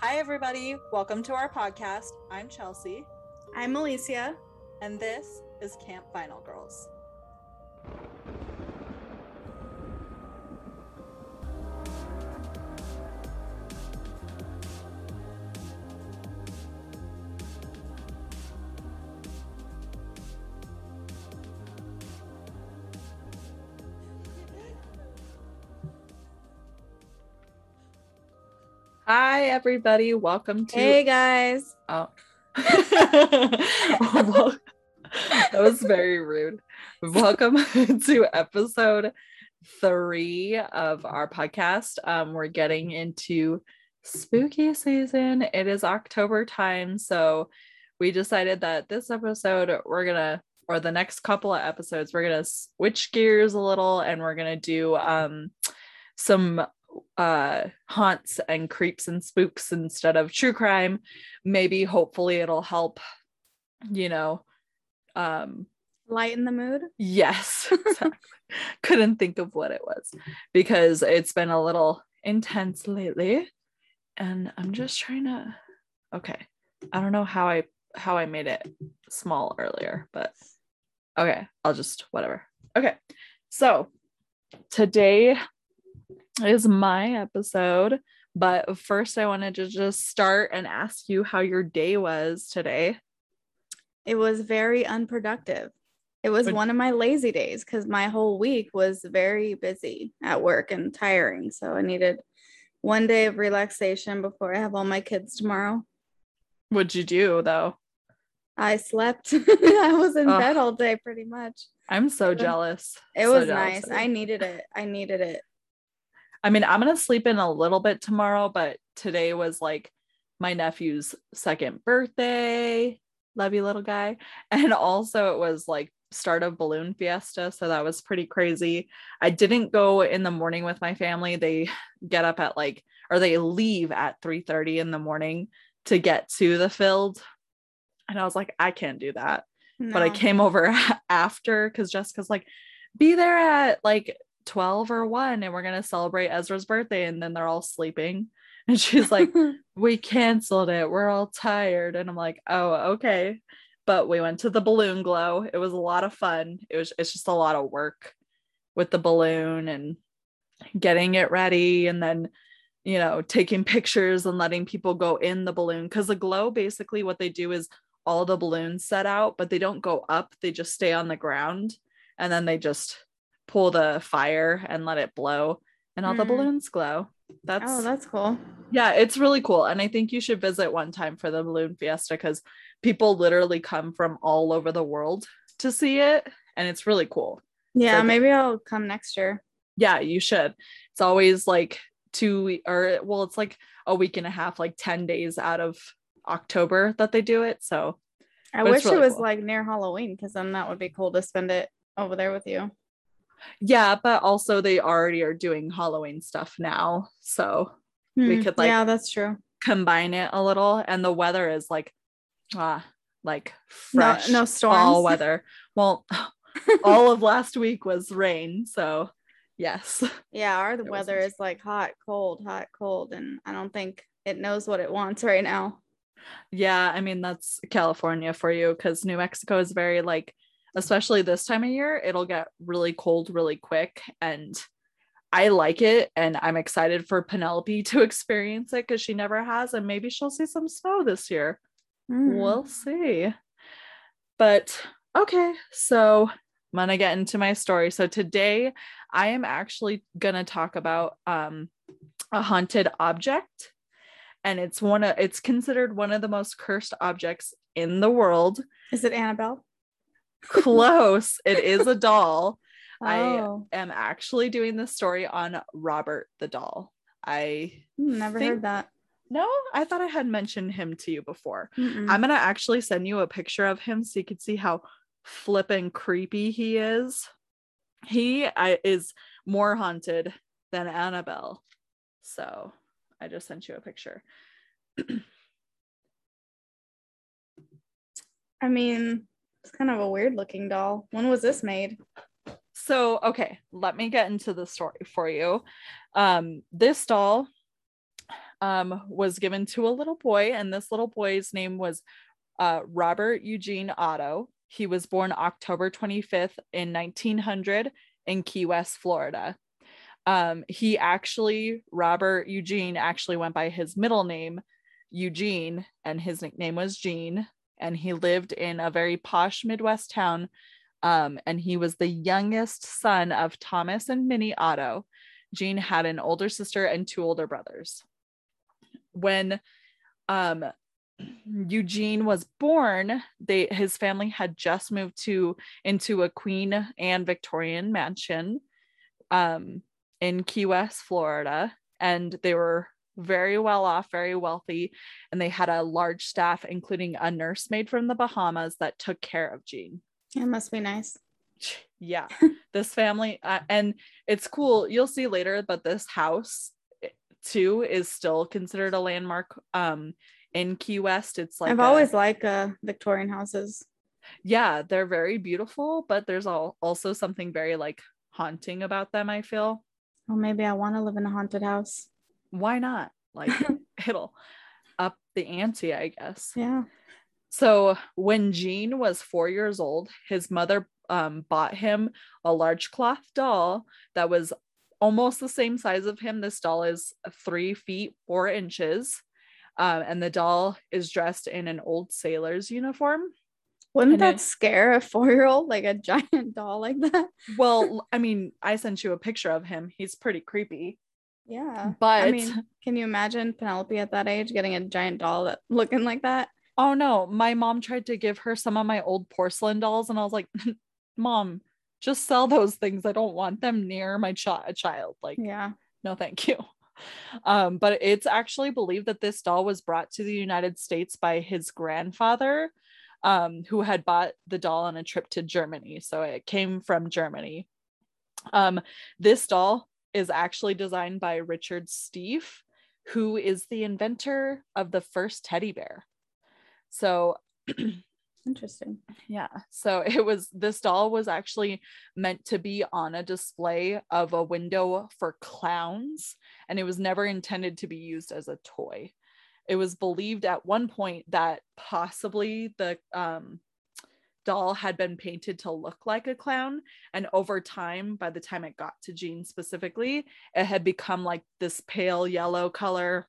Hi, everybody. Welcome to our podcast. I'm Chelsea, I'm Alicia. and this is Camp Final Girls. Hi, everybody. Welcome to. Hey guys. Oh. Well, that was very rude. Welcome to episode three of our podcast. Um, we're getting into spooky season. It is October time. So we decided that this episode, we're going to, or the next couple of episodes, we're going to switch gears a little and we're going to do um, some uh haunts and creeps and spooks instead of true crime maybe hopefully it'll help you know um Lighten the mood. yes exactly. couldn't think of what it was because it's been a little intense lately and i'm just trying to okay i don't know how i how i made it small earlier but okay i'll just whatever okay so today is my episode but first i wanted to just start and ask you how your day was today It was very unproductive. It was one of my lazy days because my whole week was very busy at work and tiring. So I needed one day of relaxation before I have all my kids tomorrow. what'd you do though I slept. I was in Ugh. bed all day pretty much. i'm so jealous It So was jealous nice. I needed it. I needed it. I mean, I'm gonna sleep in a little bit tomorrow, but today was like my nephew's second birthday. Love you, little guy. And also it was like start of balloon fiesta. So that was pretty crazy. I didn't go in the morning with my family. They get up at like or they leave at 3 30 in the morning to get to the field. And I was like, I can't do that but I came over after because Jessica's like, be there at like 12 or 1 and we're gonna celebrate Ezra's birthday. And then they're all sleeping. And she's like, we canceled it. We're all tired. And I'm like, oh, okay. But we went to the balloon glow. It was a lot of fun. It was it's just a lot of work with the balloon and getting it ready and then you know taking pictures and letting people go in the balloon because the glow basically what they do is all the balloons set out but they don't go up they just stay on the ground and then they just pull the fire and let it blow and all the Mm. balloons glow that's oh, that's cool. yeah, it's really cool. And I think you should visit one time for the balloon fiesta because people literally come from all over the world to see it. And it's really cool. Yeah, So- maybe I'll come next year. Yeah, you should. It's always like two or well, it's like a week and a half, like 10 days out of October that they do it. So I wish it was cool. like near Halloween because then that would be cool to spend it over there with you. Yeah, but also they already are doing Halloween stuff now. So We Hmm, could, like, yeah, that's true. combine it a little. And the weather is like ah, like No, fresh no fall storms. weather. Well, all of last week was rain. So yes. Yeah, our wasn't. weather is like hot, cold, hot, cold, and I don't think it knows what it wants right now. Yeah, I mean that's California for you because New Mexico is very like, especially this time of year, it'll get really cold really quick, and I like it, and I'm excited for Penelope to experience it because she never has, and maybe she'll see some snow this year. Mm. We'll see. But okay, so I'm gonna get into my story. So today I am actually gonna talk about um a haunted object. And it's one of it's considered one of the most cursed objects in the world. Is it Annabelle? Close. it is a doll. I Oh, am actually doing this story on Robert the doll. I hmm, never think- heard that. no, I thought I had mentioned him to you before. Mm-mm. I'm gonna actually send you a picture of him so you can see how flippin' creepy he is. He I, is more haunted than Annabelle. So I just sent you a picture. I mean, it's kind of a weird looking doll. When was this made? So, okay, let me get into the story for you. Um, this doll, um, was given to a little boy, and this little boy's name was uh, Robert Eugene Otto. He was born October 25th in 1900 in Key West, Florida. Um, he actually, Robert Eugene, actually went by his middle name, Eugene, and his nickname was Gene. And he lived in a very posh Midwest town. Um, and he was the youngest son of Thomas and Minnie Otto. Gene had an older sister and two older brothers. When um, Eugene was born, they his family had just moved to into a Queen Anne Victorian mansion um, in Key West, Florida, and they were very well off, very wealthy, and they had a large staff, including a nursemaid from the Bahamas that took care of Gene. It must be nice. Yeah, this family, uh, and it's cool. You'll see later, but this house eh, too is still considered a landmark. Um, in Key West. It's like I've a- always liked uh, Victorian houses. yeah, they're very beautiful, but there's all, also something very like haunting about them. I feel Well, maybe I want to live in a haunted house. Why not? Like it'll up the ante, I guess. Yeah. So when Gene was four years old, his mother um, bought him a large cloth doll that was almost the same size of him. This doll is three feet four inches. Um, and the doll is dressed in an old sailor's uniform. Wouldn't And that it- scare a four year old like a giant doll like that? Well, I mean, I sent you a picture of him. He's pretty creepy. Yeah. But I mean, can you imagine Penelope at that age getting a giant doll that looking like that? oh no, my mom tried to give her some of my old porcelain dolls, and I was like, Mom, just sell those things. I don't want them near my chi- child. Like, Yeah. no thank you um, but it's actually believed that this doll was brought to the united states by his grandfather um, who had bought the doll on a trip to germany so it came from germany um, this doll is actually designed by richard Steiff, who is the inventor of the first teddy bear so Interesting. yeah. So it was this doll was actually meant to be on a display of a window for clowns, and it was never intended to be used as a toy. It was believed at one point that possibly the um, doll had been painted to look like a clown, and over time, by the time it got to Gene specifically, it had become like this pale yellow color,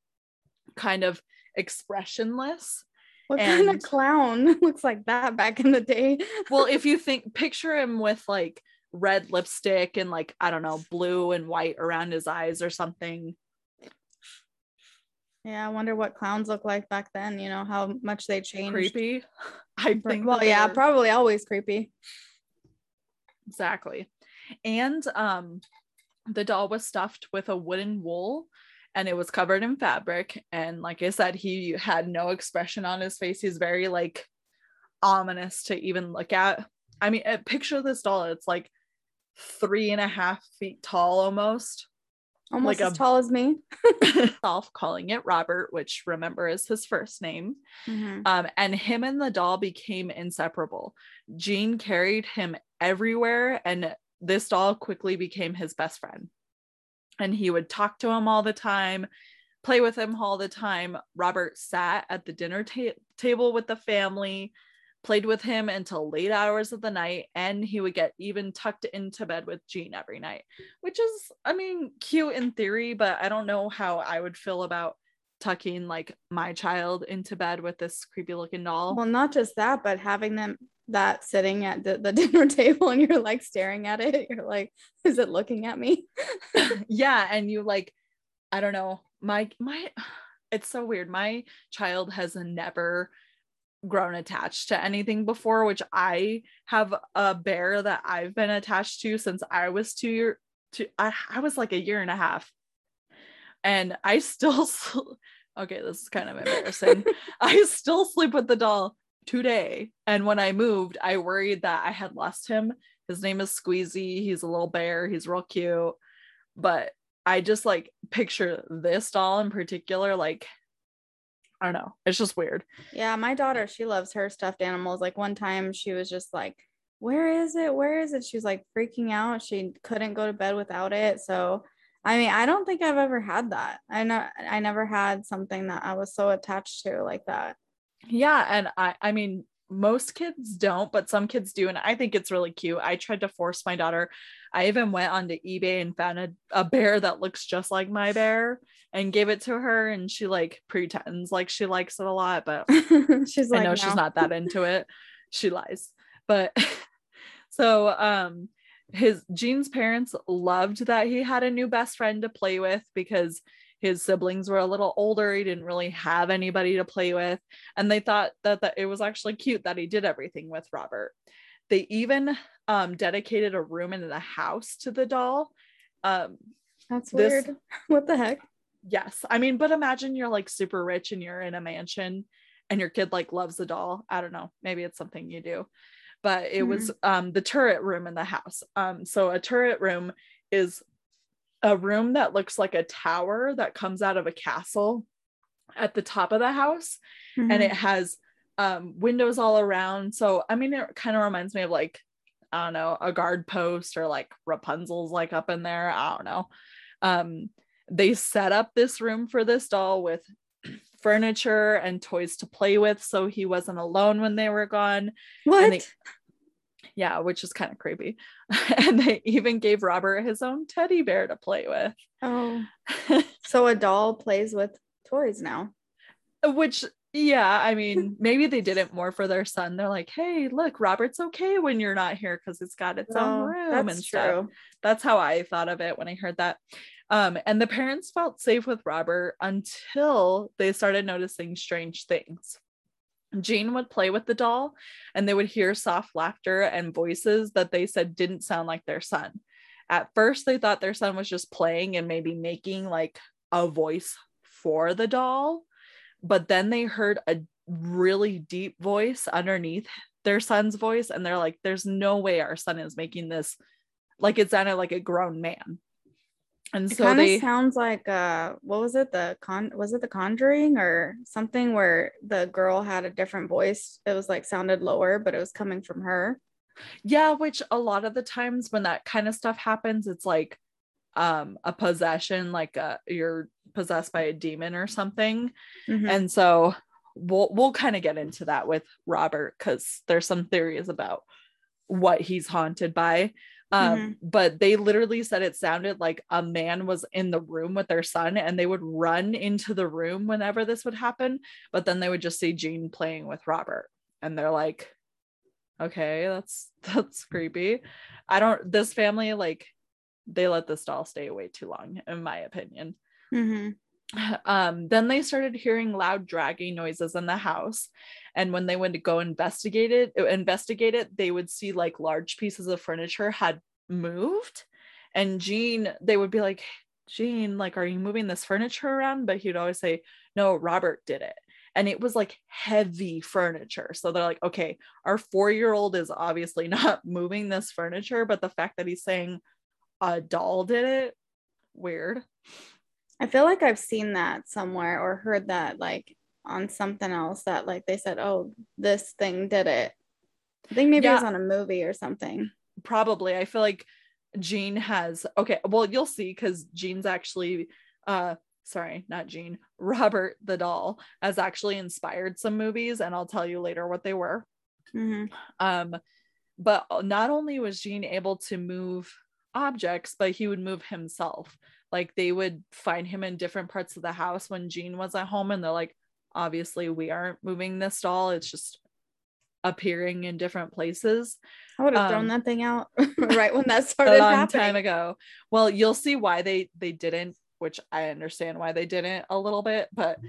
kind of expressionless. What kind of clown looks like that back in the day? well if you think picture him with like red lipstick and like i don't know blue and white around his eyes or something Yeah, I wonder what clowns look like back then. You know how much they changed. creepy i think Well, yeah, probably always creepy. exactly and um the doll was stuffed with a wooden wool and it was covered in fabric and like i said he had no expression on his face he's very like ominous to even look at i mean picture this doll it's like three and a half feet tall almost Almost Like as a- tall as me. self calling it Robert, which remember is his first name. Mhm. Um, and him and the doll became inseparable. Gene carried him everywhere, and this doll quickly became his best friend. And he would talk to him all the time, play with him all the time. Robert sat at the dinner ta- table with the family, played with him until late hours of the night, and he would get even tucked into bed with Gene every night, which is, I mean, cute in theory, but I don't know how I would feel about tucking like my child into bed with this creepy looking doll. Well, not just that, but having them that sitting at the, the dinner table and you're like staring at it. You're like, is it looking at me? yeah and you like i don't know my my it's so weird my child has never grown attached to anything before which i have a bear that i've been attached to since i was two year two i, I was like a year and a half. And i still okay this is kind of embarrassing. I still sleep with the doll today. And when i moved i worried that i had lost him. His name is squeezy. He's a little bear. He's real cute. But I just like picture this doll in particular, like I don't know, it's just weird. Yeah, my daughter, she loves her stuffed animals. Like one time she was just like, Where is it? Where is it? She was like freaking out. She couldn't go to bed without it. So I mean, I don't think I've ever had that. I know I never had something that I was so attached to like that. Yeah, and I I mean most kids don't, but some kids do. And I think it's really cute. I tried to force my daughter. I even went onto eBay and found a, a bear that looks just like my bear and gave it to her. And she like pretends like she likes it a lot, but she's I like, know no. she's not that into it. She lies. But so um his Gene's parents loved that he had a new best friend to play with because his siblings were a little older he didn't really have anybody to play with and they thought that, that it was actually cute that he did everything with robert they even um, dedicated a room in the house to the doll um, That's this- weird. what the heck? yes i mean but imagine you're like super rich and you're in a mansion and your kid like loves the doll i don't know maybe it's something you do but it was um the turret room in the house um so a turret room is a room that looks like a tower that comes out of a castle at the top of the house and Mhm. it has um windows all around so i mean it kind of reminds me of like i don't know a guard post or like rapunzel's like up in there i don't know um they set up this room for this doll with furniture and toys to play with so he wasn't alone when they were gone what? they- yeah which is kind of creepy. And they even gave robert his own teddy bear to play with. Oh, so a doll plays with toys now. which yeah i mean maybe they did it more for their son. They're like hey look robert's okay when you're not here because it's got its own room that's and stuff. True. that's how i thought of it when i heard that. Um and the parents felt safe with robert until they started noticing strange things Gene would play with the doll and they would hear soft laughter and voices that they said didn't sound like their son. At first, they thought their son was just playing and maybe making like a voice for the doll, but then they heard a really deep voice underneath their son's voice, and they're like, There's no way our son is making this. Like it sounded like a grown man. And It so kind of they sounds like uh what was it? The con was it the conjuring or something where the girl had a different voice? It was like sounded lower, but it was coming from her. Yeah, which a lot of the times when that kind of stuff happens, it's like um a possession, like uh you're possessed by a demon or something. Mhm. And so we'll we'll kind of get into that with Robert because there's some theories about what he's haunted by. Um, Mhm. but they literally said it sounded like a man was in the room with their son and they would run into the room whenever this would happen, but then they would just see Gene playing with Robert. And they're like, okay, that's that's creepy. I don't this family like they let this doll stay away too long, in my opinion Mhm. um, then they started hearing loud dragging noises in the house and when they went to go investigate it investigate it they would see like large pieces of furniture had moved and Gene they would be like Gene like are you moving this furniture around? But he'd always say no Robert did it. And it was like heavy furniture. So they're like okay our 4-year-old is obviously not moving this furniture but the fact that he's saying a doll did it weird I feel like I've seen that somewhere or heard that like on something else that like they said, oh, this thing did it. I think maybe it was on a movie or something. probably i feel like gene has okay well you'll see because gene's actually uh sorry not gene robert the doll has actually inspired some movies and i'll tell you later what they were Mhm. um but not only was gene able to move objects but he would move himself like they would find him in different parts of the house when gene was at home and they're like obviously we aren't moving this doll it's just appearing in different places I would have Um, thrown that thing out right when that started a long happening. time ago. Well, you'll see why they they didn't, which I understand why they didn't a little bit, but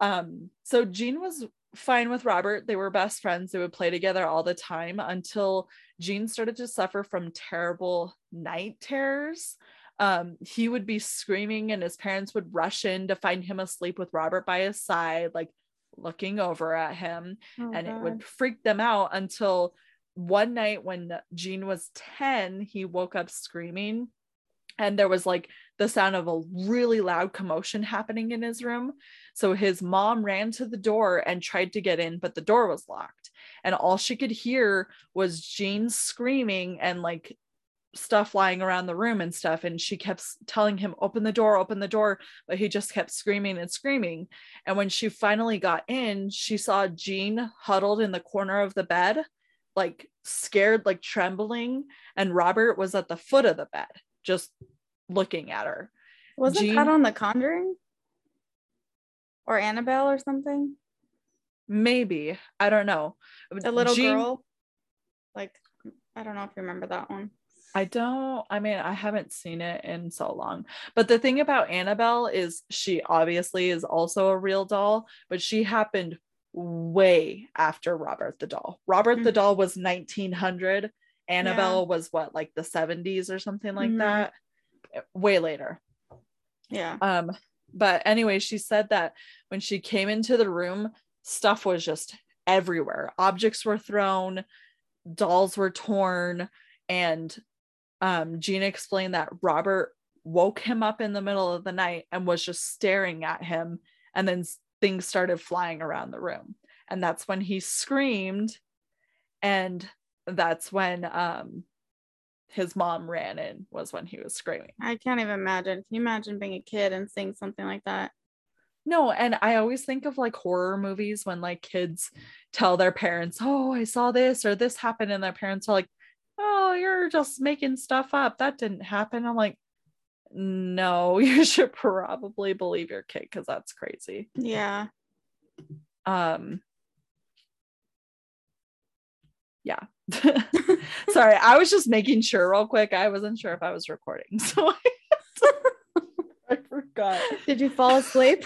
um so Gene was fine with Robert. They were best friends. They would play together all the time until Gene started to suffer from terrible night terrors. Um, he would be screaming and his parents would rush in to find him asleep with Robert by his side, like looking over at him Oh, and it would freak them out until one night when Gene was 10, he woke up screaming and there was like the sound of a really loud commotion happening in his room. So his mom ran to the door and tried to get in, but the door was locked. And all she could hear was Gene screaming and like stuff lying around the room and stuff and she kept telling him open the door open the door but he just kept screaming and screaming and when she finally got in she saw gene huddled in the corner of the bed like scared like trembling and robert was at the foot of the bed just looking at her Wasn't Gene- that on The Conjuring? Or Annabelle or something? maybe i don't know A little Gene- girl. Like, I don't know if you remember that one. I don't, I mean, I haven't seen it in so long. But the thing about Annabelle is she obviously is also a real doll, but she happened way after Robert the doll. Robert the Mm. doll was 1900. Annabelle was what, like the 70s or something like Mhm. that? Way later. Yeah. Um, but anyway, she said that when she came into the room, stuff was just everywhere. Objects were thrown, dolls were torn, and um, Gina explained that Robert woke him up in the middle of the night and was just staring at him, and then things started flying around the room, and that's when he screamed, and that's when um, his mom ran in. Was when he was screaming. I can't even imagine. Can you imagine being a kid and seeing something like that? No, and I always think of like horror movies when like kids tell their parents, "Oh, I saw this or this happened," and their parents are like, "Oh, you're just making stuff up. That didn't happen." I'm like, "No, you should probably believe your kid because that's crazy." Yeah. Um, yeah. Sorry, I was just making sure real quick. I wasn't sure if I was recording, so I, I forgot. Did you fall asleep?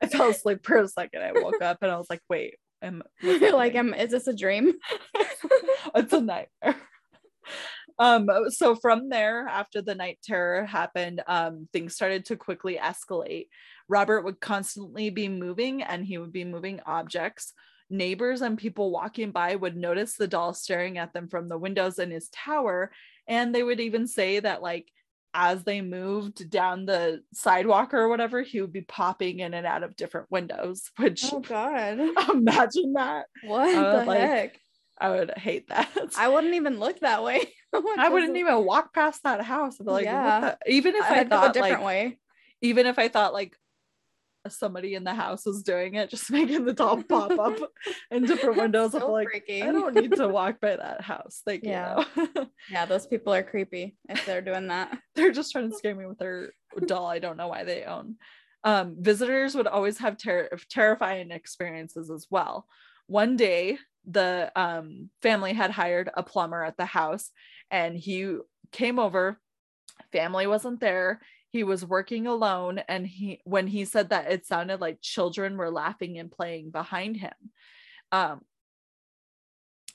I fell asleep for a second. I woke up and I was like, wait, am like, am, is this a dream? it's a nightmare. Um, so from there, after the night terror happened, um, things started to quickly escalate. Robert would constantly be moving and he would be moving objects. Neighbors and people walking by would notice the doll staring at them from the windows in his tower. And they would even say that, like, as they moved down the sidewalk or whatever, he would be popping in and out of different windows, which Oh God. imagine that. What Uh, the like, heck? I would hate that. I wouldn't even look that way. I wouldn't even walk past that house. I'd be like, Yeah. even if I, I'd go a thought different like, way. even if I thought like somebody in the house was doing it, just making the doll pop up in different windows. I'm like, freaky. I don't need to walk by that house. Thank Yeah. you. Yeah, those people are creepy if they're doing that. They're just trying to scare me with their doll. I don't know why they own. Um, visitors would always have ter- terrifying experiences as well. One day, the um, family had hired a plumber at the house, and he came over. Family wasn't there. He was working alone, and he when he said that it sounded like children were laughing and playing behind him. Um,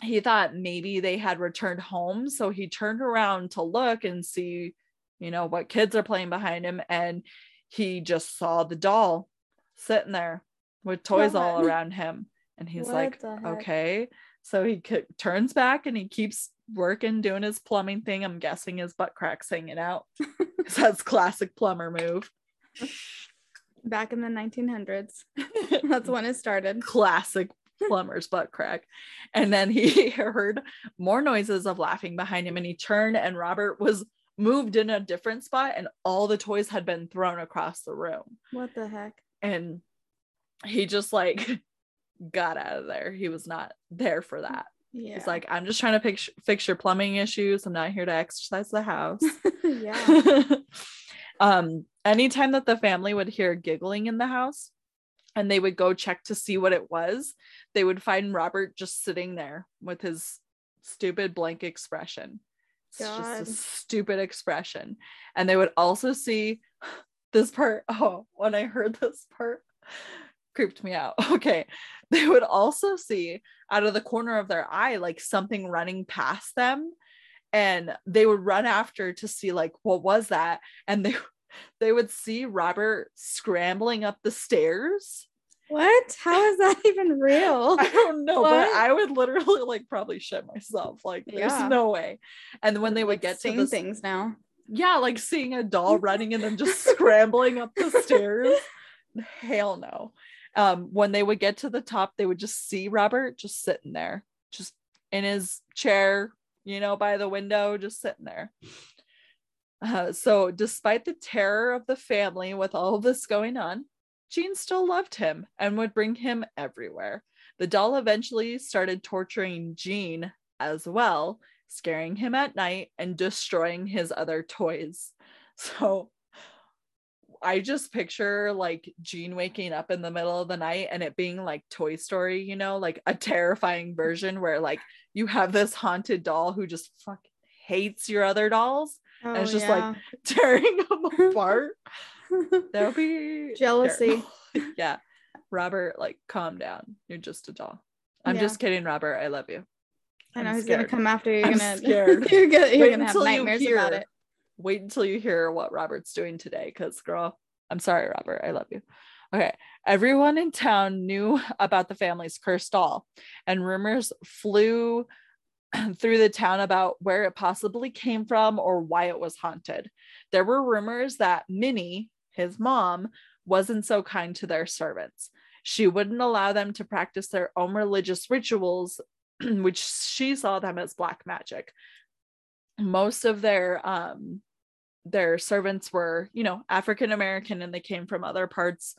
he thought maybe they had returned home, so he turned around to look and see, you know, what kids are playing behind him, and he just saw the doll sitting there with toys all around him, and he's What like, okay. So he turns back and he keeps working, doing his plumbing thing. I'm guessing his butt crack's hanging out. that's classic plumber move. Back in the 1900s. That's when it started. classic plumber's butt crack. And then he heard more noises of laughing behind him and he turned and Robert was moved in a different spot and all the toys had been thrown across the room. What the heck? And he just like got out of there. He was not there for that. Yeah. He's like, I'm just trying to fix, fix your plumbing issues. I'm not here to exercise the house. yeah. um anytime that the family would hear giggling in the house and they would go check to see what it was they would find robert just sitting there with his stupid blank expression it's just a stupid expression and they would also see this part oh when i heard this part creeped me out okay they would also see out of the corner of their eye like something running past them and they would run after to see like what was that and they they would see robert scrambling up the stairs What? How is that even real? i don't know but i would literally like probably shit myself like there's Yeah. no way and when they would Like, get to the things now. yeah like seeing a doll running and then just scrambling up the stairs hell no um when they would get to the top they would just see robert just sitting there just in his chair you know, by the window, just sitting there. Uh, so, despite the terror of the family with all this going on, Gene still loved him and would bring him everywhere. The doll eventually started torturing Gene as well, scaring him at night and destroying his other toys. So I just picture like Gene waking up in the middle of the night and it being like Toy Story, you know, like a terrifying version where like you have this haunted doll who just fucking hates your other dolls Oh, and it's just yeah. like tearing them apart. That would be Jealousy. yeah. Robert, like, calm down. You're just a doll. I'm Yeah. just kidding, Robert. I love you. I know he's gonna come after you. You're I'm gonna scared. you're gonna, you're gonna have until you nightmares about it. Wait until you hear what Robert's doing today, because girl, I'm sorry, Robert. I love you. Okay. Everyone in town knew about the family's cursed doll, and rumors flew through the town about where it possibly came from or why it was haunted. There were rumors that Minnie, his mom, wasn't so kind to their servants. She wouldn't allow them to practice their own religious rituals, which she saw them as black magic. Most of their um their servants were, you know, African American and they came from other parts.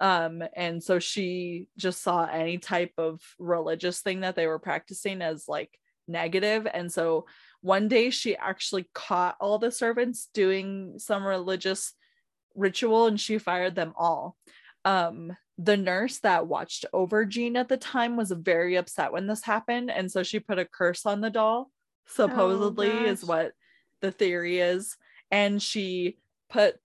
Um and so she just saw any type of religious thing that they were practicing as like negative. And so one day she actually caught all the servants doing some religious ritual and she fired them all. Um the nurse that watched over Gene at the time was very upset when this happened. And so she put a curse on the doll supposedly is what the theory is and she put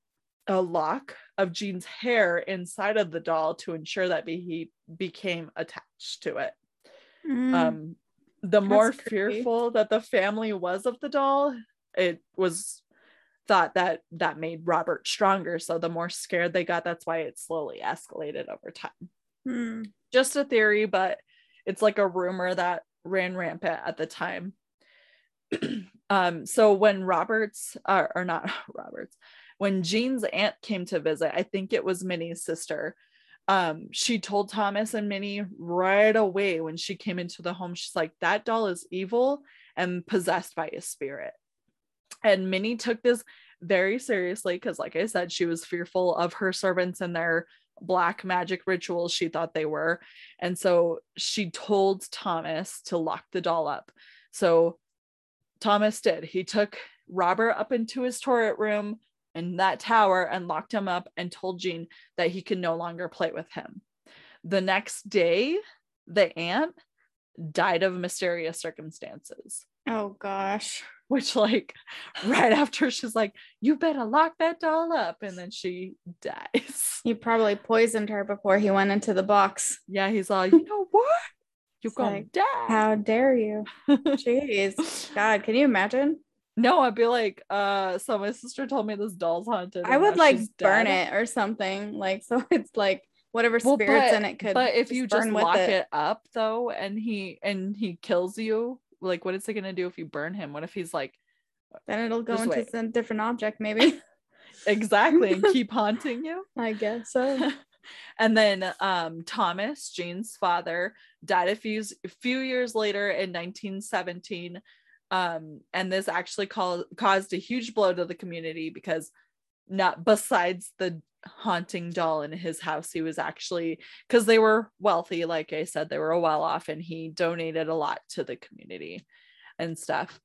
a lock of Gene's hair inside of the doll to ensure that be- he became attached to it Mm. um the more creepy. fearful that the family was of the doll it was thought that that made robert stronger so the more scared they got that's why it slowly escalated over time Mm. just a theory but it's like a rumor that ran rampant at the time um so when roberts uh, or not roberts when gene's aunt came to visit i think it was minnie's sister um she told thomas and minnie right away when she came into the home she's like that doll is evil and possessed by a spirit. And minnie took this very seriously because like i said she was fearful of her servants and their black magic rituals she thought they were. And so she told thomas to lock the doll up. So thomas did. He took robert up into his turret room in that tower and locked him up and told gene that he could no longer play with him. The next day the aunt died of mysterious circumstances. Oh gosh. which like right after she's like you better lock that doll up and then she dies. He probably poisoned her before he went into the box. yeah he's all you know what you're It's gonna like, die How dare you? Jeez. God, can you imagine? no i'd be like uh so my sister told me this doll's haunted I would like burn dead." it or something. Like so it's like whatever Well, spirits but- in it could but if you just burn lock it. up though and he and he kills you like what is it gonna do if you burn him what if he's like then it'll go into wait. some different object, maybe. exactly and keep haunting you I guess so. And then um, Thomas, Gene's father, died a few a few years later in 1917. Um, and this actually called, caused a huge blow to the community because not besides the haunting doll in his house, he was actually because they were wealthy, like I said, they were well off, and he donated a lot to the community and stuff.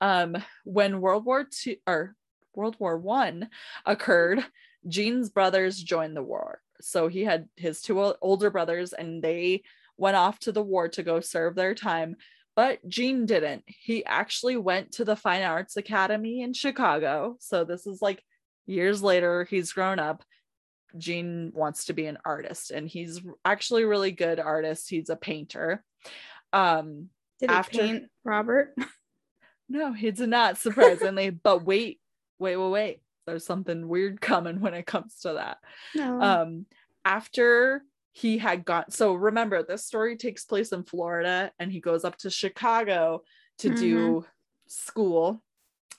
Um, when World War Two or World War One occurred, Gene's brothers joined the war. So he had his two older brothers and they went off to the war to go serve their time. But Gene didn't. He actually went to the Fine Arts Academy in Chicago. So this is like years later, he's grown up. Gene wants to be an artist and he's actually a really good artist. He's a painter. Um, Did he After- paint Robert? no, he did not, surprisingly. but wait, wait, wait, wait. There's something weird coming when it comes to that. No. um after he had got so remember this story takes place in Florida and he goes up to Chicago to do school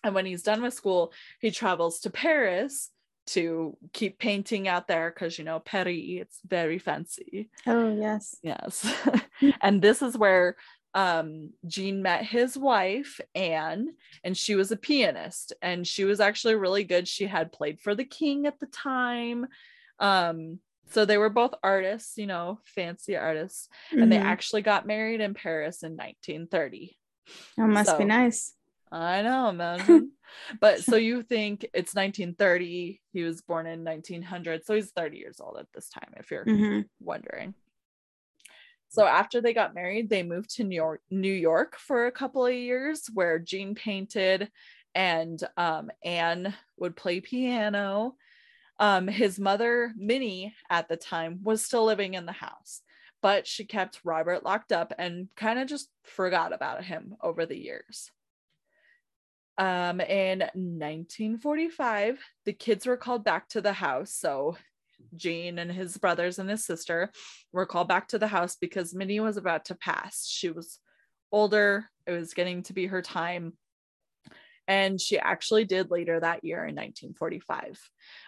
and when he's done with school he travels to Paris to keep painting out there because you know Paris it's very fancy oh yes. yes and this is where um, Gene met his wife, Anne, and she was a pianist and she was actually really good. She had played for the king at the time. Um, so they were both artists, you know, fancy artists, and they Mhm. actually got married in Paris in 1930. That must be nice. I know, imagine. but so you think it's 1930, he was born in 1900, so he's 30 years old at this time, if you're hmm wondering. So after they got married, they moved to New York, New York for a couple of years, where Gene painted and um, Anne would play piano. Um, his mother, Minnie, at the time was still living in the house, but she kept Robert locked up and kind of just forgot about him over the years. Um, in 1945, the kids were called back to the house. So Gene and his brothers and his sister were called back to the house because Minnie was about to pass. She was older, it was getting to be her time. And she actually did later that year in 1945.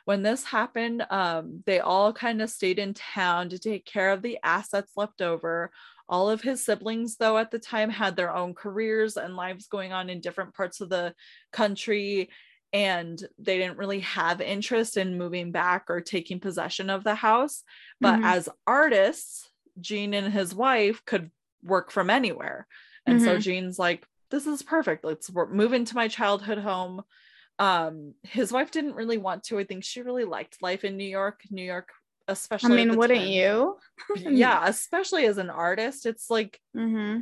When this happened, um, they all kind of stayed in town to take care of the assets left over. All of his siblings, though, at the time had their own careers and lives going on in different parts of the country and they didn't really have interest in moving back or taking possession of the house. But Mhm. as artists, Gene and his wife could work from anywhere. And so Mhm. Gene's like, this is perfect. Let's move into my childhood home. Um, his wife didn't really want to. I think she really liked life in New York. New York, especially. I mean, wouldn't time. you? Yeah, especially as an artist, it's like hmm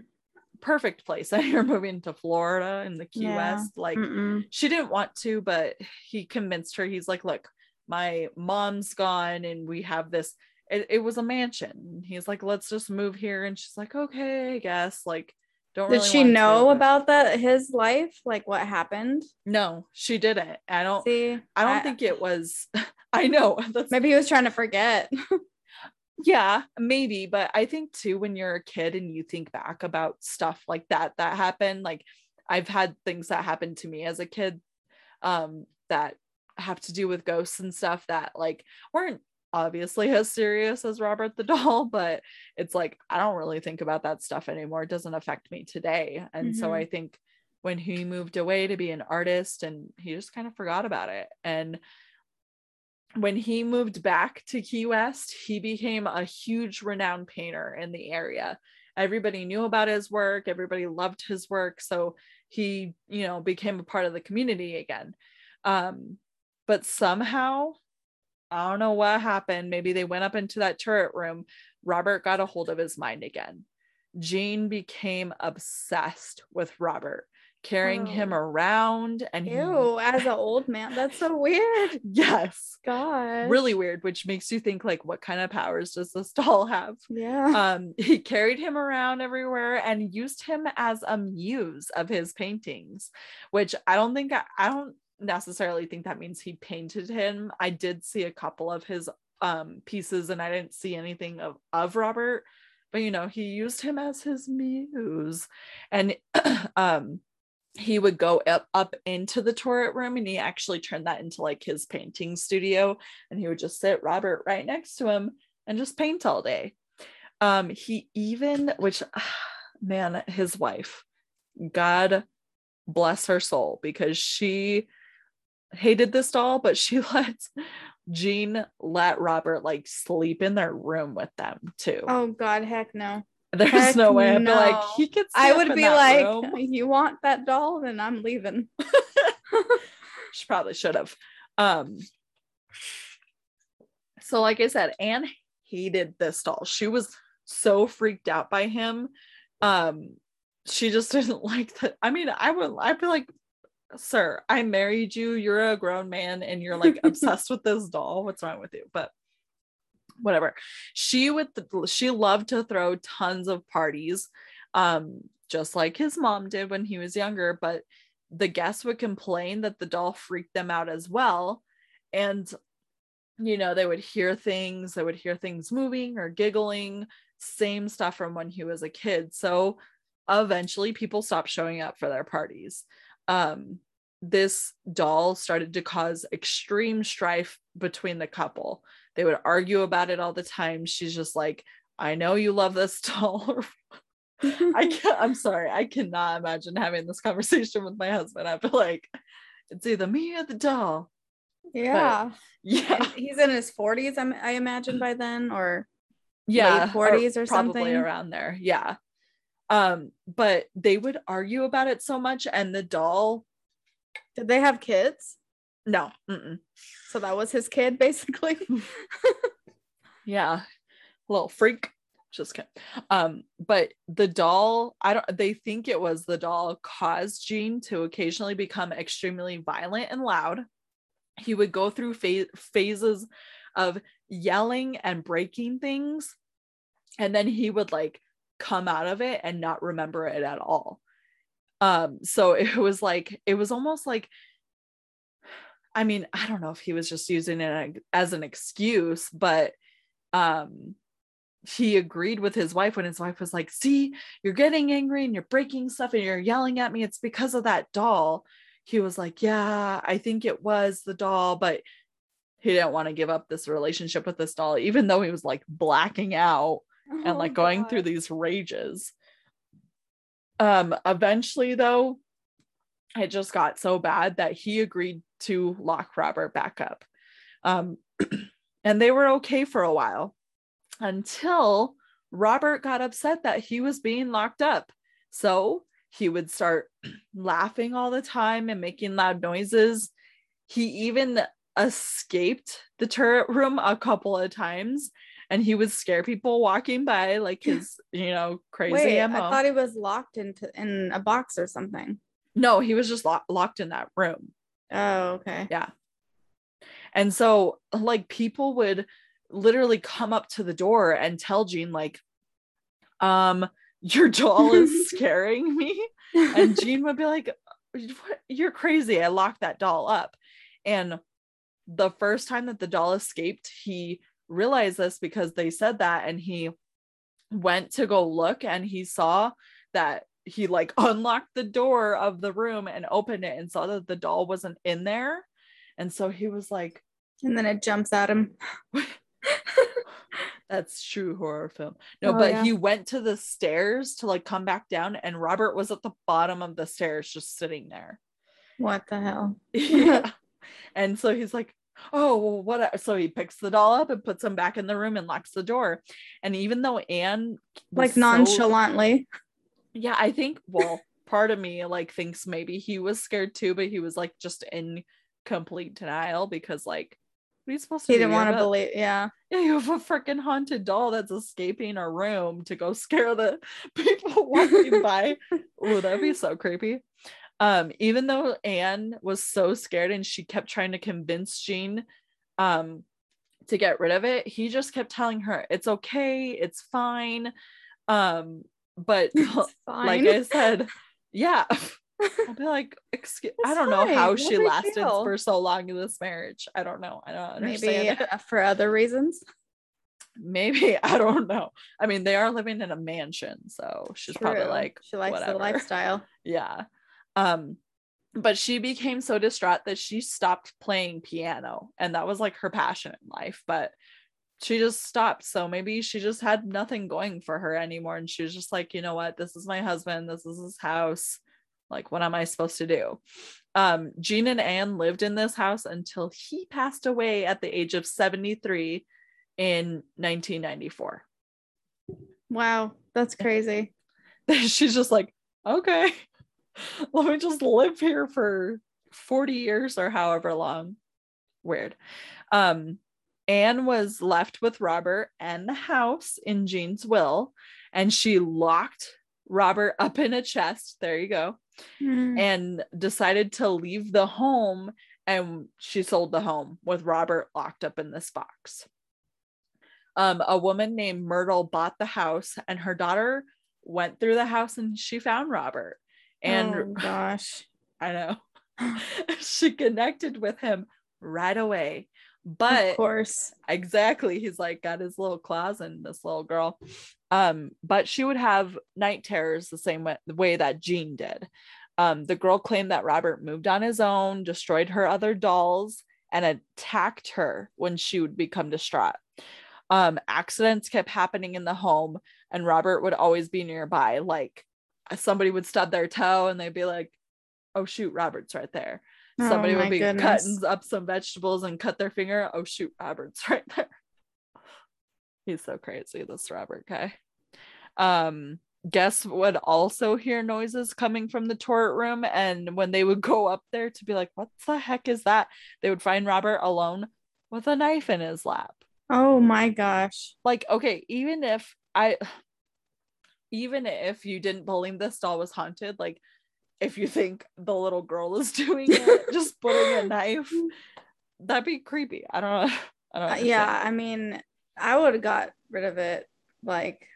perfect place. And you're moving to Florida in the Key Yeah. West. Like Mm-mm. she didn't want to, but he convinced her. He's like, look, my mom's gone and we have this. It, it was a mansion. He's like, let's just move here. And she's like, okay, I guess. Like, don't Did really she to, know but- about that his life, like what happened? No, she didn't. I don't. See, I don't think it was. I know. Maybe he was trying to forget. Yeah maybe but i think too when you're a kid and you think back about stuff like that that happened like i've had things that happened to me as a kid um that have to do with ghosts and stuff that like weren't obviously as serious as robert the doll but it's like i don't really think about that stuff anymore it doesn't affect me today and so Mhm. i think when he moved away to be an artist and he just kind of forgot about it and when he moved back to Key West, he became a huge renowned painter in the area. Everybody knew about his work, everybody loved his work, so he, you know, became a part of the community again. Um, but somehow, I don't know what happened. Maybe they went up into that turret room. Robert got a hold of his mind again. Gene became obsessed with Robert, carrying him Oh. around and he- as an old man, that's so weird. yes God, really weird which makes you think like what kind of powers does this doll have Yeah. um he carried him around everywhere and used him as a muse of his paintings which i don't think I, I don't necessarily think that means he painted him i did see a couple of his um pieces and i didn't see anything of of robert but you know he used him as his muse and um he would go up up into the turret room and he actually turned that into like his painting studio and he would just sit robert right next to him and just paint all day um he even which man his wife god bless her soul because she hated this doll but she let gene let robert like sleep in their room with them too oh God, heck no. There's heck no way i'd be like he could I would be like, room." you want that doll? Then I'm leaving. she probably should have. Um, so, like I said, Anne hated this doll. She was so freaked out by him. Um, she just didn't like that. I mean, I would, I'd be like, sir, I married you. You're a grown man and you're like obsessed with this doll. What's wrong with you? But whatever. She would, she loved to throw tons of parties, um, just like his mom did when he was younger. But the guests would complain that the doll freaked them out as well. And, you know, they would hear things, they would hear things moving or giggling, same stuff from when he was a kid. So eventually people stopped showing up for their parties. Um, this doll started to cause extreme strife between the couple. They would argue about it all the time. She's just like, I know you love this doll. I can't, I'm sorry. I cannot imagine having this conversation with my husband. I feel like it's either me or the doll. yeah. Yeah. And he's in his 40s, I'm, I imagine by then, or yeah. late 40s or probably something. around there. Yeah. Um, but they would argue about it so much, and the doll, did they have kids? No, mm-mm. So that was his kid, basically. yeah, little freak. Just kidding. Um, but the doll, I don't they think it was the doll caused Gene to occasionally become extremely violent and loud. He would go through pha- phases of yelling and breaking things, and then he would like come out of it and not remember it at all. Um, so it was like it was almost like I mean, I don't know if he was just using it as an excuse, but um he agreed with his wife when his wife was like, See, you're getting angry and you're breaking stuff and you're yelling at me. It's because of that doll. He was like, Yeah, I think it was the doll, but he didn't want to give up this relationship with this doll, even though he was like blacking out and like Oh, going God. through these rages. Um, eventually, though, it just got so bad that he agreed to lock Robert back up. Um, and they were okay for a while until Robert got upset that he was being locked up. So he would start laughing all the time and making loud noises. He even escaped the turret room a couple of times and he would scare people walking by like his, you know, crazy Wait, I thought he was locked into in a box or something. no, he was just lo- locked in that room. Oh, okay. Yeah. And so like people would literally come up to the door and tell Gene like um your doll is scaring me and Gene would be like what? you're crazy. I locked that doll up. And the first time that the doll escaped, he realized this because they said that and he went to go look and he saw that he like unlocked the door of the room and opened it and saw that the doll wasn't in there. And so he was like, and then it jumps at him. that's true horror film. No, Oh, but yeah. he went to the stairs to like come back down and Robert was at the bottom of the stairs just sitting there. What the hell? yeah. And so he's like, oh, well, what? So he picks the doll up and puts him back in the room and locks the door. And even though Anne, Like so- nonchalantly. Yeah, I think, well, part of me like thinks maybe he was scared too, but he was like just in complete denial because, like, what are you supposed to He do? didn't want to believe. Yeah. Yeah, you have a freaking haunted doll that's escaping a room to go scare the people walking by. Oh, that'd be so creepy. Um, even though Anne was so scared and she kept trying to convince Gene um to get rid of it, he just kept telling her it's okay, it's fine. Um, but like. I said, yeah. I'll be like, excuse I don't know how fine, she lasted deal. for so long in this marriage. I don't know. I don't understand. Maybe uh, for other reasons. maybe i don't know i mean they are living in a mansion so she's probably like she likes whatever. the lifestyle. yeah um but she became so distraught that she stopped playing piano and that was like her passion in life but she just stopped so maybe she just had nothing going for her anymore and she was just like you know what this is my husband this is his house like what am i supposed to do um gene and anne lived in this house until he passed away at the age of 73 in 1994 Wow, that's crazy. she's just like, okay, let me just live here for 40 years or however long. Weird. Um, Anne was left with Robert and the house in Gene's will, and she locked Robert up in a chest. There you go. Mm. And decided to leave the home, and she sold the home with Robert locked up in this box. Um, a woman named Myrtle bought the house, and her daughter went through the house and she found Robert. And oh, gosh. I know she connected with him right away. Of But course. exactly, he's like got his little claws in this little girl. Um, but she would have night terrors the same way, the way that Gene did. Um, the girl claimed that Robert moved on his own, destroyed her other dolls, and attacked her when she would become distraught. Um, accidents kept happening in the home, and Robert would always be nearby. Like somebody would stub their toe, and they'd be like, "Oh shoot, Robert's right there." Somebody Oh would be goodness. cutting up some vegetables and cut their finger. Oh shoot, Robert's right there. He's so crazy, this Robert guy. Um, guests would also hear noises coming from the turret room, and when they would go up there to be like, "What the heck is that?" they would find Robert alone with a knife in his lap. Oh my gosh. Like, okay, even if I, even if you didn't believe this doll was haunted, like if you think the little girl is doing it, just putting a knife, that'd be creepy. I don't know. I don't. Uh, yeah, I mean, I would have got rid of it. Like,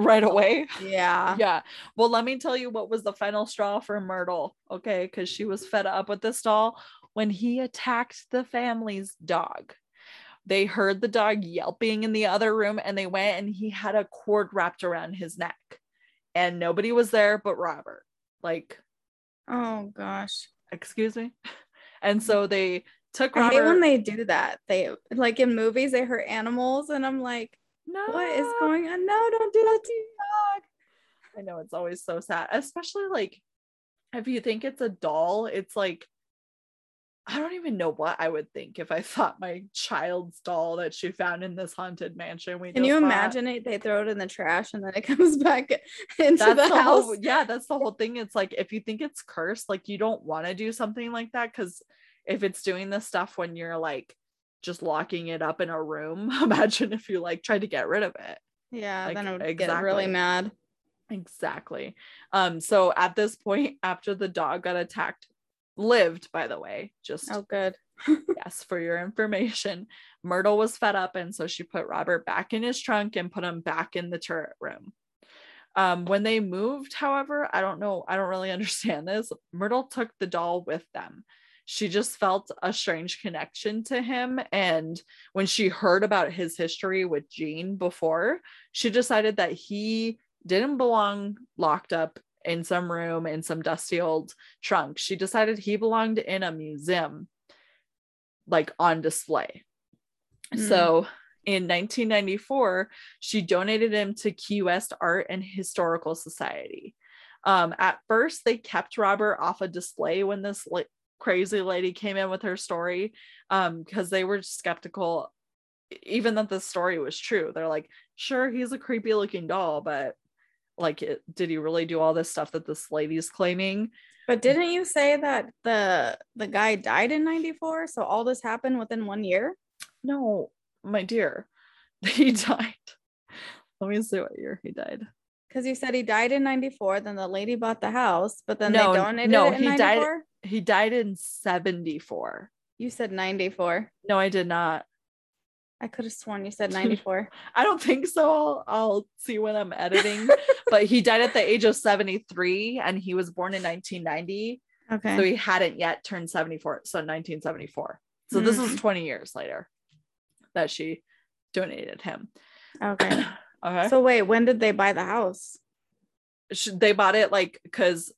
right away. yeah. Yeah. Well, let me tell you what was the final straw for Myrtle. Okay, because she was fed up with this doll when he attacked the family's dog. They heard the dog yelping in the other room and they went and he had a cord wrapped around his neck. And nobody was there but Robert. Like, Oh gosh. excuse me. And mm. so they took I hate when they do that. They like in movies they hurt animals, and I'm like, no. what is going on? No, don't do that to your dog. I know it's always so sad, especially like if you think it's a doll, it's like I don't even know what I would think if I thought my child's doll that she found in this haunted mansion. We Can you bought- imagine it? They throw it in the trash and then it comes back into That's the, the, house. whole yeah, that's the whole thing. It's like if you think it's cursed, like you don't want to do something like that because if it's doing this stuff when you're like just locking it up in a room, imagine if you like tried to get rid of it. yeah, like, then I would get really mad. Exactly. Um, so at this point, after the dog got attacked, lived, by the way, just Oh, good. yes, for your information, Myrtle was fed up, and so she put Robert back in his trunk and put him back in the turret room. Um, when they moved, however, I don't know, I don't really understand this. Myrtle took the doll with them. She just felt a strange connection to him. And when she heard about his history with Gene before, she decided that he didn't belong locked up in some room in some dusty old trunk. She decided he belonged in a museum, like on display. Mm. So in 1994, she donated him to Key West Art and Historical Society. Um, at first, they kept Robert off a display when this like crazy lady came in with her story um, because they were skeptical, even that the story was true. They're like, sure, he's a creepy looking doll, but like, it, did he really do all this stuff that this lady's claiming? But didn't you say that the the guy died in 94? So all this happened within one year? No, my dear, he died. Let me see what year he died. Because you said he died in 94, then the lady bought the house, but then No, they donated no, it in he died- He died in 74. You said 94. No, I did not. I could have sworn you said 94. I don't think so. I'll, I'll see when I'm editing. but he died at the age of 73 and he was born in 1990. Okay. So he hadn't yet turned 74. So 1974. So this is Mm. 20 years later that she donated him. okay. Okay. So wait, when did they buy the house? they bought it like because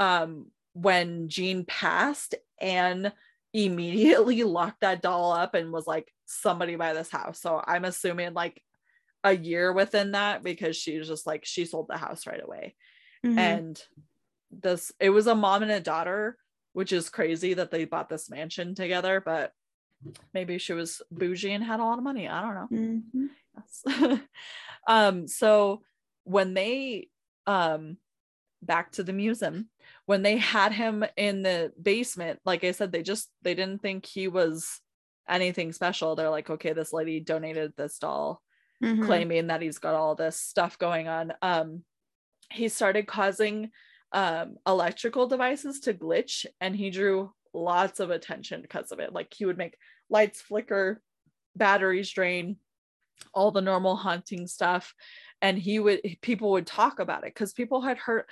um when Gene passed Anne immediately locked that doll up and was like somebody buy this house so I'm assuming like a year within that because she was just like she sold the house right away Mhm. and this it was a mom and a daughter which is crazy that they bought this mansion together but maybe she was bougie and had a lot of money I don't know Mhm. Yes. um so when they um back to the museum when they had him in the basement like i said they just they didn't think he was anything special they're like okay this lady donated this doll Mhm. claiming that he's got all this stuff going on um he started causing um electrical devices to glitch and he drew lots of attention because of it like he would make lights flicker batteries drain all the normal haunting stuff and he would people would talk about it because people had heard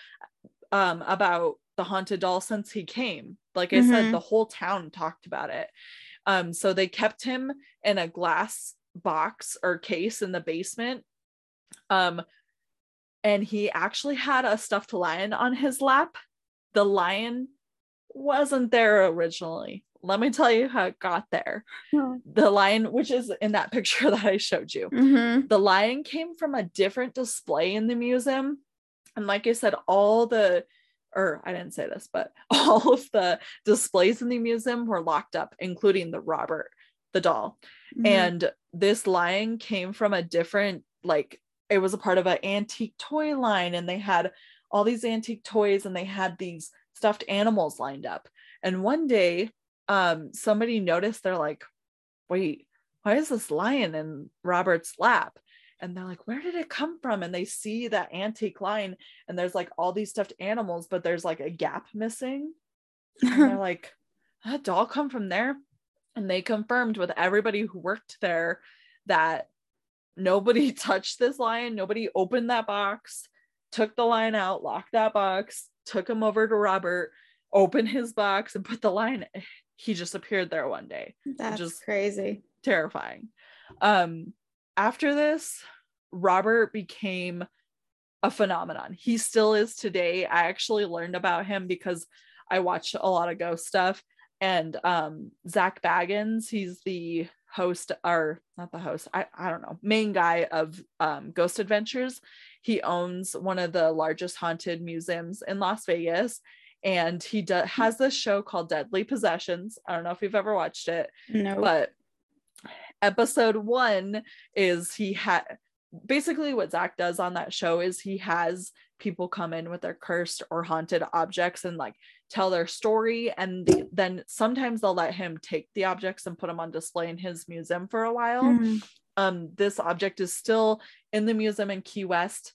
um about the haunted doll since he came like i said Mhm. the whole town talked about it um so they kept him in a glass box or case in the basement um and he actually had a stuffed lion on his lap the lion wasn't there originally let me tell you how it got there. Oh. The lion, which is in that picture that I showed you, Mhm. the lion came from a different display in the museum. And like I said, all the, or I didn't say this, but all of the displays in the museum were locked up, including the Robert, the doll. Mhm. And this lion came from a different, like, it was a part of an antique toy line, and they had all these antique toys and they had these stuffed animals lined up. And one day, um, somebody noticed they're like, wait, why is this lion in Robert's lap? And they're like, where did it come from? And they see that antique line, and there's like all these stuffed animals, but there's like a gap missing. And they're like, that doll come from there? And they confirmed with everybody who worked there that nobody touched this lion, nobody opened that box, took the lion out, locked that box, took him over to Robert, opened his box, and put the lion. He just appeared there one day That's just- crazy. terrifying. Um, after this, Robert became a phenomenon. He still is today. I actually learned about him because I watched a lot of ghost stuff. And um, Zak Bagans, he's the host, or not the host, I, I don't know, main guy of um, Ghost Adventures. He owns one of the largest haunted museums in Las Vegas. And he do- has this show called Deadly Possessions. I don't know if you've ever watched it No. but episode one is he had basically what Zak does on that show is he has people come in with their cursed or haunted objects and like tell their story and the, then sometimes they'll let him take the objects and put them on display in his museum for a while Mhm. um this object is still in the museum in Key West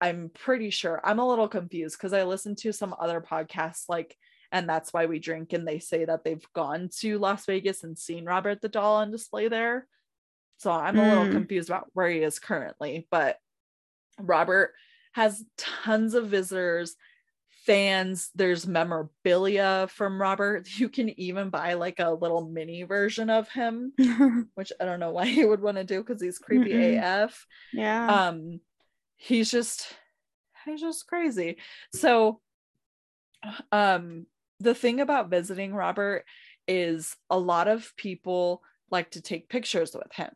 I'm pretty sure I'm a little confused because I listened to some other podcasts like and that's why we drink and they say that they've gone to Las Vegas and seen Robert the doll on display there so I'm a little Mm. confused about where he is currently but Robert has tons of visitors fans there's memorabilia from Robert you can even buy like a little mini version of him which I don't know why he would want to do because he's creepy Mm-mm. AF yeah. um he's just he's just crazy so um the thing about visiting robert is a lot of people like to take pictures with him.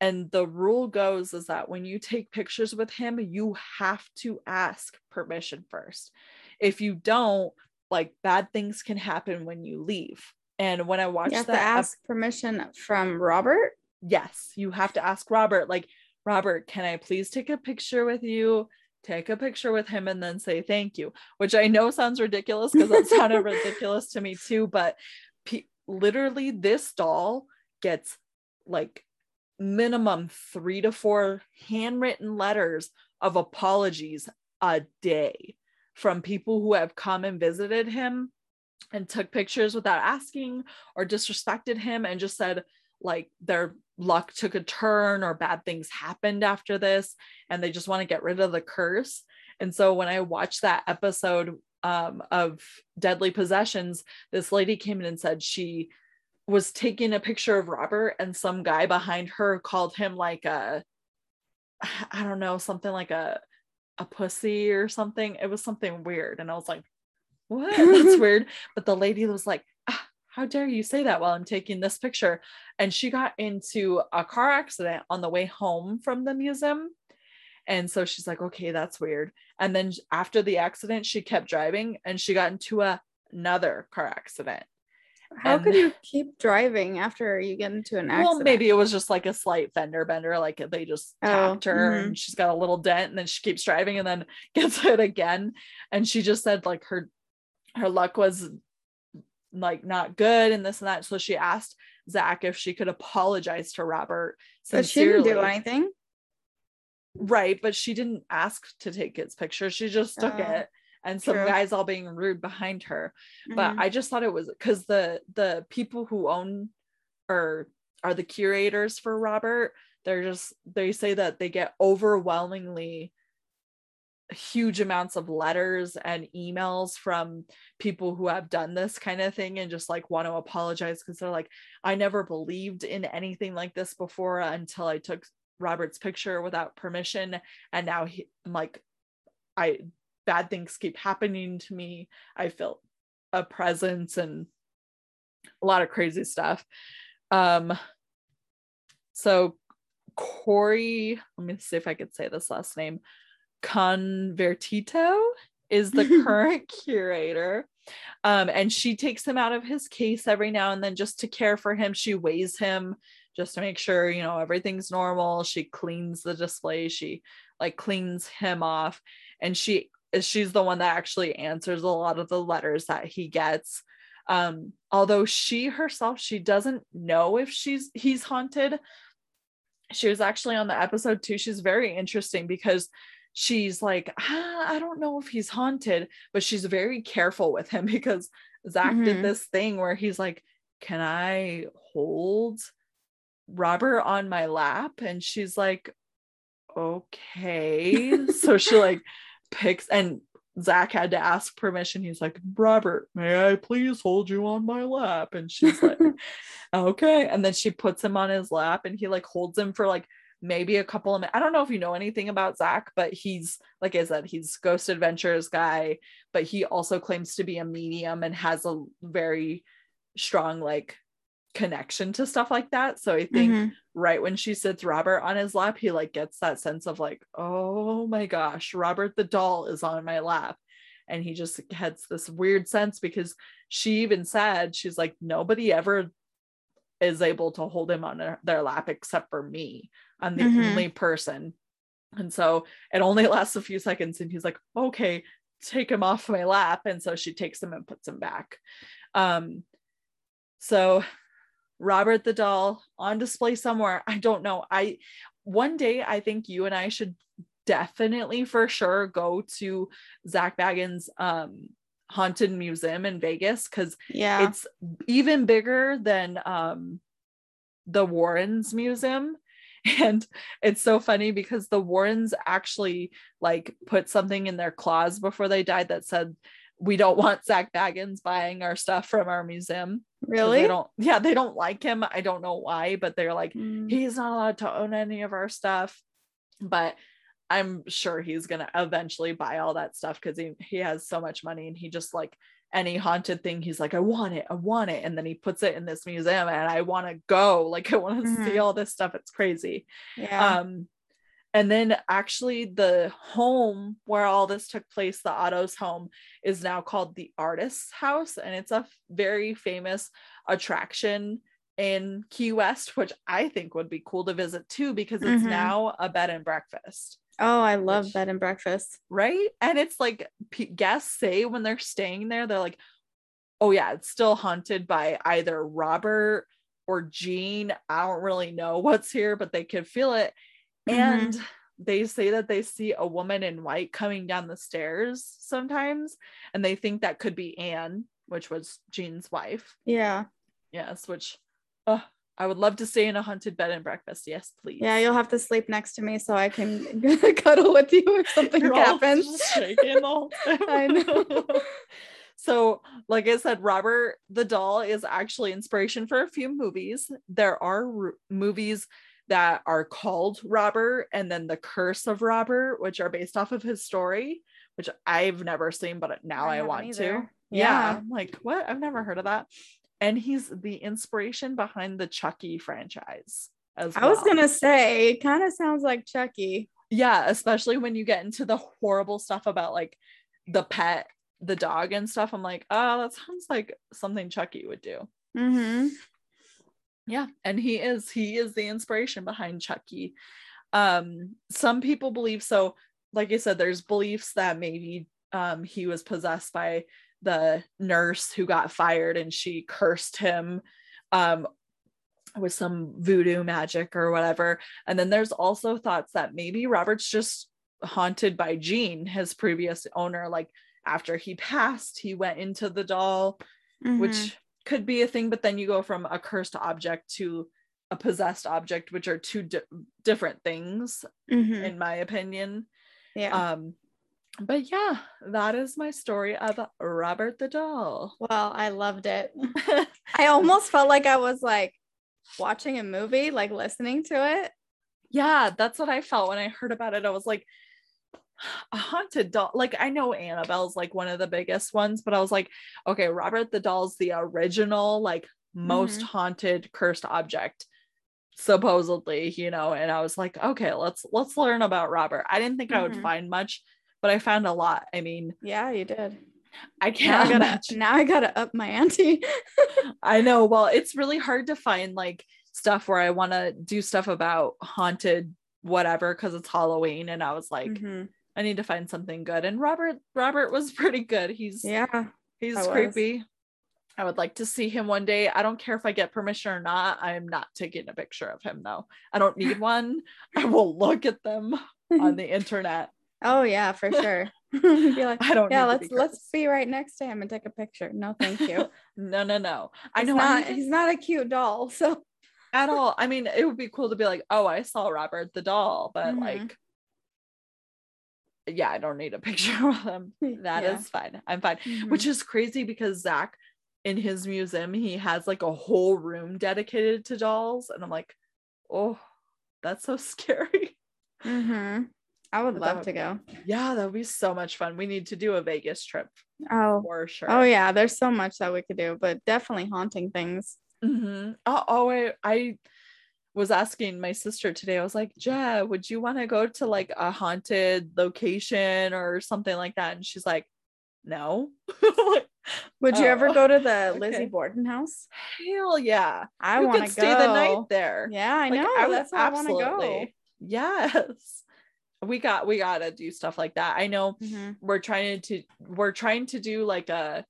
And the rule goes is that when you take pictures with him you have to ask permission first. If you don't like bad things can happen when you leave. And when i watched you have that to ask permission from Robert. yes you have to ask robert like robert can i please take a picture with you take a picture with him and then say thank you which i know sounds ridiculous because that sounded ridiculous to me too but pe- literally this doll gets like minimum three to four handwritten letters of apologies a day from people who have come and visited him and took pictures without asking or disrespected him and just said like their luck took a turn or bad things happened after this and they just want to get rid of the curse. And so when i watched that episode um, of deadly possessions this lady came in and said she was taking a picture of robert and some guy behind her called him like a i don't know something like a a pussy or something. It was something weird and i was like what? That's weird. But the lady was like how dare you say that while i'm taking this picture? And she got into a car accident on the way home from the museum. And so she's like okay that's weird. And then after the accident she kept driving and she got into a, another car accident. How And- could you keep driving after you get into an accident? well maybe it was just like a slight fender bender like they just Oh, tapped her mhm. and she's got a little dent and then she keeps driving and then gets hit again. And she just said like her her luck was like not good and this and that so she asked zak if she could apologize to robert But she didn't do anything. right but she didn't ask to take his picture she just took Oh, it and some true. guys all being rude behind her but Mhm. I just thought it was because the the people who own or are the curators for Robert, they're just they say that they get overwhelmingly huge amounts of letters and emails from people who have done this kind of thing and just like want to apologize because they're like, I never believed in anything like this before until I took Robert's picture without permission. And now he I'm like I bad things keep happening to me. I felt a presence and a lot of crazy stuff. Um, so Cori, let me see if I could say this last name. Convertito is the current curator. Um, and she takes him out of his case every now and then just to care for him. She weighs him just to make sure, you know, everything's normal. She cleans the display. She like cleans him off. And she she's the one that actually answers a lot of the letters that he gets. Um, although she herself, she doesn't know if she's he's haunted. She was actually on the episode too. She's very interesting because she's like, ah, I don't know if he's haunted, but she's very careful with him because Zak mm-hmm. did this thing where he's like, Can I hold Robert on my lap? And she's like, Okay. so she like picks and Zak had to ask permission. He's like, Robert, may I please hold you on my lap? And she's like, okay. And then she puts him on his lap and he like holds him for like maybe a couple of. I don't know if you know anything about Zak, but he's like I said, he's Ghost Adventures guy, but he also claims to be a medium and has a very strong like connection to stuff like that. So I think mm-hmm. right when she sits Robert on his lap, he like gets that sense of like, oh my gosh, Robert the doll is on my lap. And he just gets this weird sense because she even said, she's like, nobody ever is able to hold him on their lap except for me. I'm the mm-hmm. only person. And so it only lasts a few seconds. And he's like, okay, take him off my lap. And so she takes him and puts him back. Um, so Robert the doll on display somewhere. I don't know. I one day I think you and I should definitely for sure go to Zak Bagans um haunted museum in Vegas because yeah it's even bigger than um the Warrens Museum. And it's so funny because the Warrens actually like put something in their clause before they died that said, we don't want zak bagans buying our stuff from our museum. Really? They don't, yeah, they don't like him. I don't know why, but they're like, mm. he's not allowed to own any of our stuff. But I'm sure he's gonna eventually buy all that stuff because he, he has so much money and he just like any haunted thing he's like i want it i want it and then he puts it in this museum and i want to go like i want to mm-hmm. see all this stuff it's crazy yeah um and then actually the home where all this took place the otto's home is now called the artist's house and it's a very famous attraction in key west which i think would be cool to visit too because it's mm-hmm. now a bed and breakfast Oh, I love which, bed and breakfast. Right. And it's like guests say when they're staying there, they're like, oh, yeah, it's still haunted by either Robert or Gene. I don't really know what's here, but they could feel it. Mm-hmm. And they say that they see a woman in white coming down the stairs sometimes. And they think that could be Anne, which was Gene's wife. Yeah. Yes, which, oh, I would love to stay in a haunted bed and breakfast. Yes, please. Yeah, you'll have to sleep next to me so I can cuddle with you if something You're happens. shaking all I know. so, like I said, Robert the doll is actually inspiration for a few movies. There are r- movies that are called Robert and then The Curse of Robert, which are based off of his story, which I've never seen, but now I, I want either. to. Yeah. yeah. like, what? I've never heard of that and he's the inspiration behind the Chucky franchise. As I was gonna say, it kind of sounds like Chucky. Yeah, especially when you get into the horrible stuff about like the pet, the dog, and stuff. I'm like, oh, that sounds like something Chucky would do. Mm-hmm. Yeah, and he is he is the inspiration behind Chucky. Um, some people believe so. Like I said, there's beliefs that maybe um he was possessed by the nurse who got fired and she cursed him um, with some voodoo magic or whatever. And then there's also thoughts that maybe Robert's just haunted by Gene, his previous owner. Like after he passed, he went into the doll, mm-hmm. which could be a thing. But then you go from a cursed object to a possessed object, which are two di- different things, mm-hmm. in my opinion. Yeah. Um, but yeah, that is my story of Robert the Doll. Well, I loved it. I almost felt like I was like watching a movie, like listening to it. Yeah, that's what I felt when I heard about it. I was like, a haunted doll. Like I know Annabelle's like one of the biggest ones, but I was like, okay, Robert the doll's the original, like most Mhm. haunted cursed object supposedly you know and i was like okay let's let's learn about robert i didn't think i would Mhm. find much but i found a lot i mean Yeah, you did. i can't I gotta now I gotta up my ante. I know. Well, it's really hard to find like stuff where I want to do stuff about haunted whatever because it's Halloween, and I was like, Mhm. I need to find something good. And Robert, Robert was pretty good. He's Yeah. he's I was. creepy. I would like to see him one day. I don't care if I get permission or not. I'm not taking a picture of him though. I don't need one. I will look at them on the internet. Oh yeah, for sure. be like, I don't. yeah, let's be let's be right next to him and take a picture. No, thank you. No, no, no. I know. I not, to- he's not a cute doll. So at all. I mean, it would be cool to be like, oh, I saw Robert the doll, but Mhm. like, yeah, I don't need a picture of him. That is Yeah. fine. I'm fine. Mhm. Which is crazy because Zak, in his museum, he has like a whole room dedicated to dolls, and I'm like, oh, that's so scary. Mhm. I would love would to go. Yeah, that would be so much fun. We need to do a Vegas trip Oh. for sure. Oh yeah, there's so much that we could do, but definitely haunting things. Mm-hmm. Oh, oh I, I was asking my sister today. I was like, "Ja, would you want to go to like a haunted location or something like that?" And she's like, "No." Like, Would you ever Oh, go to the okay. Lizzie Borden house? Hell yeah! I want to stay the night there. Yeah, I Like, know. would That's I want to go. Yes, we got we gotta do stuff like that. I know Mhm. we're trying to we're trying to do like a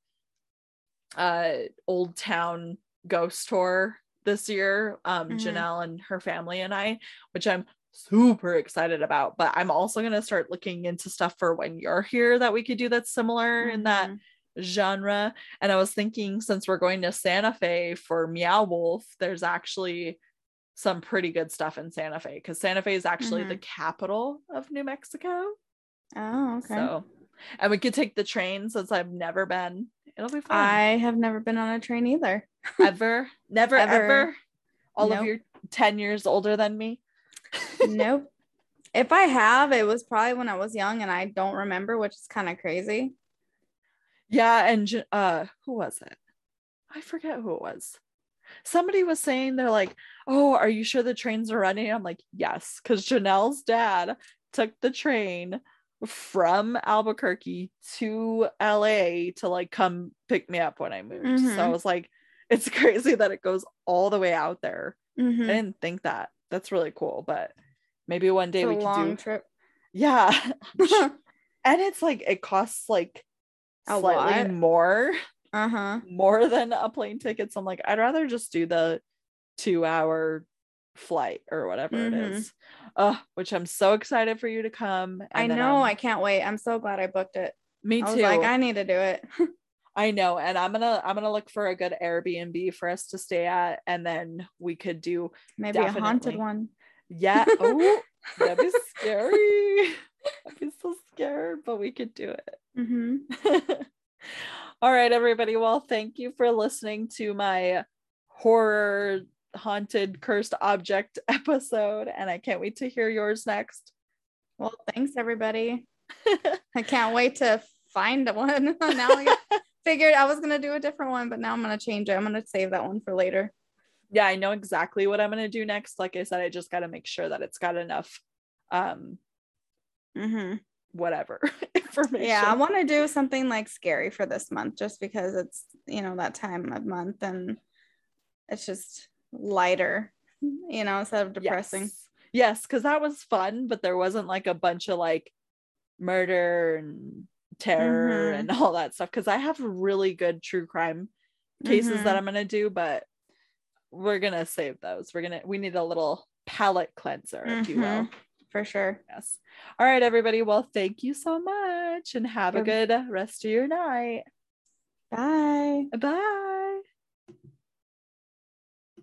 uh old town ghost tour this year um Mhm. janelle and her family and i which i'm super excited about but i'm also going to start looking into stuff for when you're here that we could do that's similar in that Mhm. genre and i was thinking since we're going to santa fe for meow wolf there's actually some pretty good stuff in santa fe because santa fe is actually the capital of new mexico Oh, okay. so, and we could take the train since I've never been. It'll be fun. I have never been on a train either. ever, never, Ever. ever. All Nope. of you 10 years older than me. nope. If I have, it was probably when I was young and I don't remember, which is kind of crazy. Yeah. And uh, who was it? I forget who it was. Somebody was saying they're like, Oh, are you sure the trains are running? I'm like, Yes, because Janelle's dad took the train from Albuquerque to LA to like come pick me up when I moved. So I Mhm. was like, it's crazy that it goes all the way out there. Mhm. I didn't think that. That's really cool. But maybe one day It's a we could long do. trip. Yeah. and it's like it costs like A slightly lot. more, uh huh. more than a plane ticket. So I'm like, I'd rather just do the two hour flight or whatever Mhm. it is. Uh, which I'm so excited for you to come. I know. I'm- I can't wait. I'm so glad I booked it. me I too. like, I need to do it. I know, and I'm gonna I'm gonna look for a good Airbnb for us to stay at, and then we could do Maybe a haunted one. yeah. Oh, that'd be scary. I'd be so scared, but we could do it. hmm All right, everybody. Well, thank you for listening to my horror haunted cursed object episode, and I can't wait to hear yours next. Well, thanks everybody. I can't wait to find one. now I figured I was gonna do a different one, but now I'm gonna change it. I'm gonna save that one for later. yeah, I know exactly what I'm gonna do next. Like I said, I just gotta make sure that it's got enough um hmm whatever information. Yeah, I want to do something like scary for this month, just because it's you know that time of month and it's just lighter, you know, instead of depressing. Yes, yes, because that was fun, but there wasn't like a bunch of like murder and terror Mhm. and all that stuff. Because I have really good true crime cases that Mhm. I'm gonna do, but we're gonna save those. We're gonna we need a little palate cleanser, if you will. For sure. Yes. All right, everybody. Well, thank you so much and have a good rest of your night. Bye. Bye.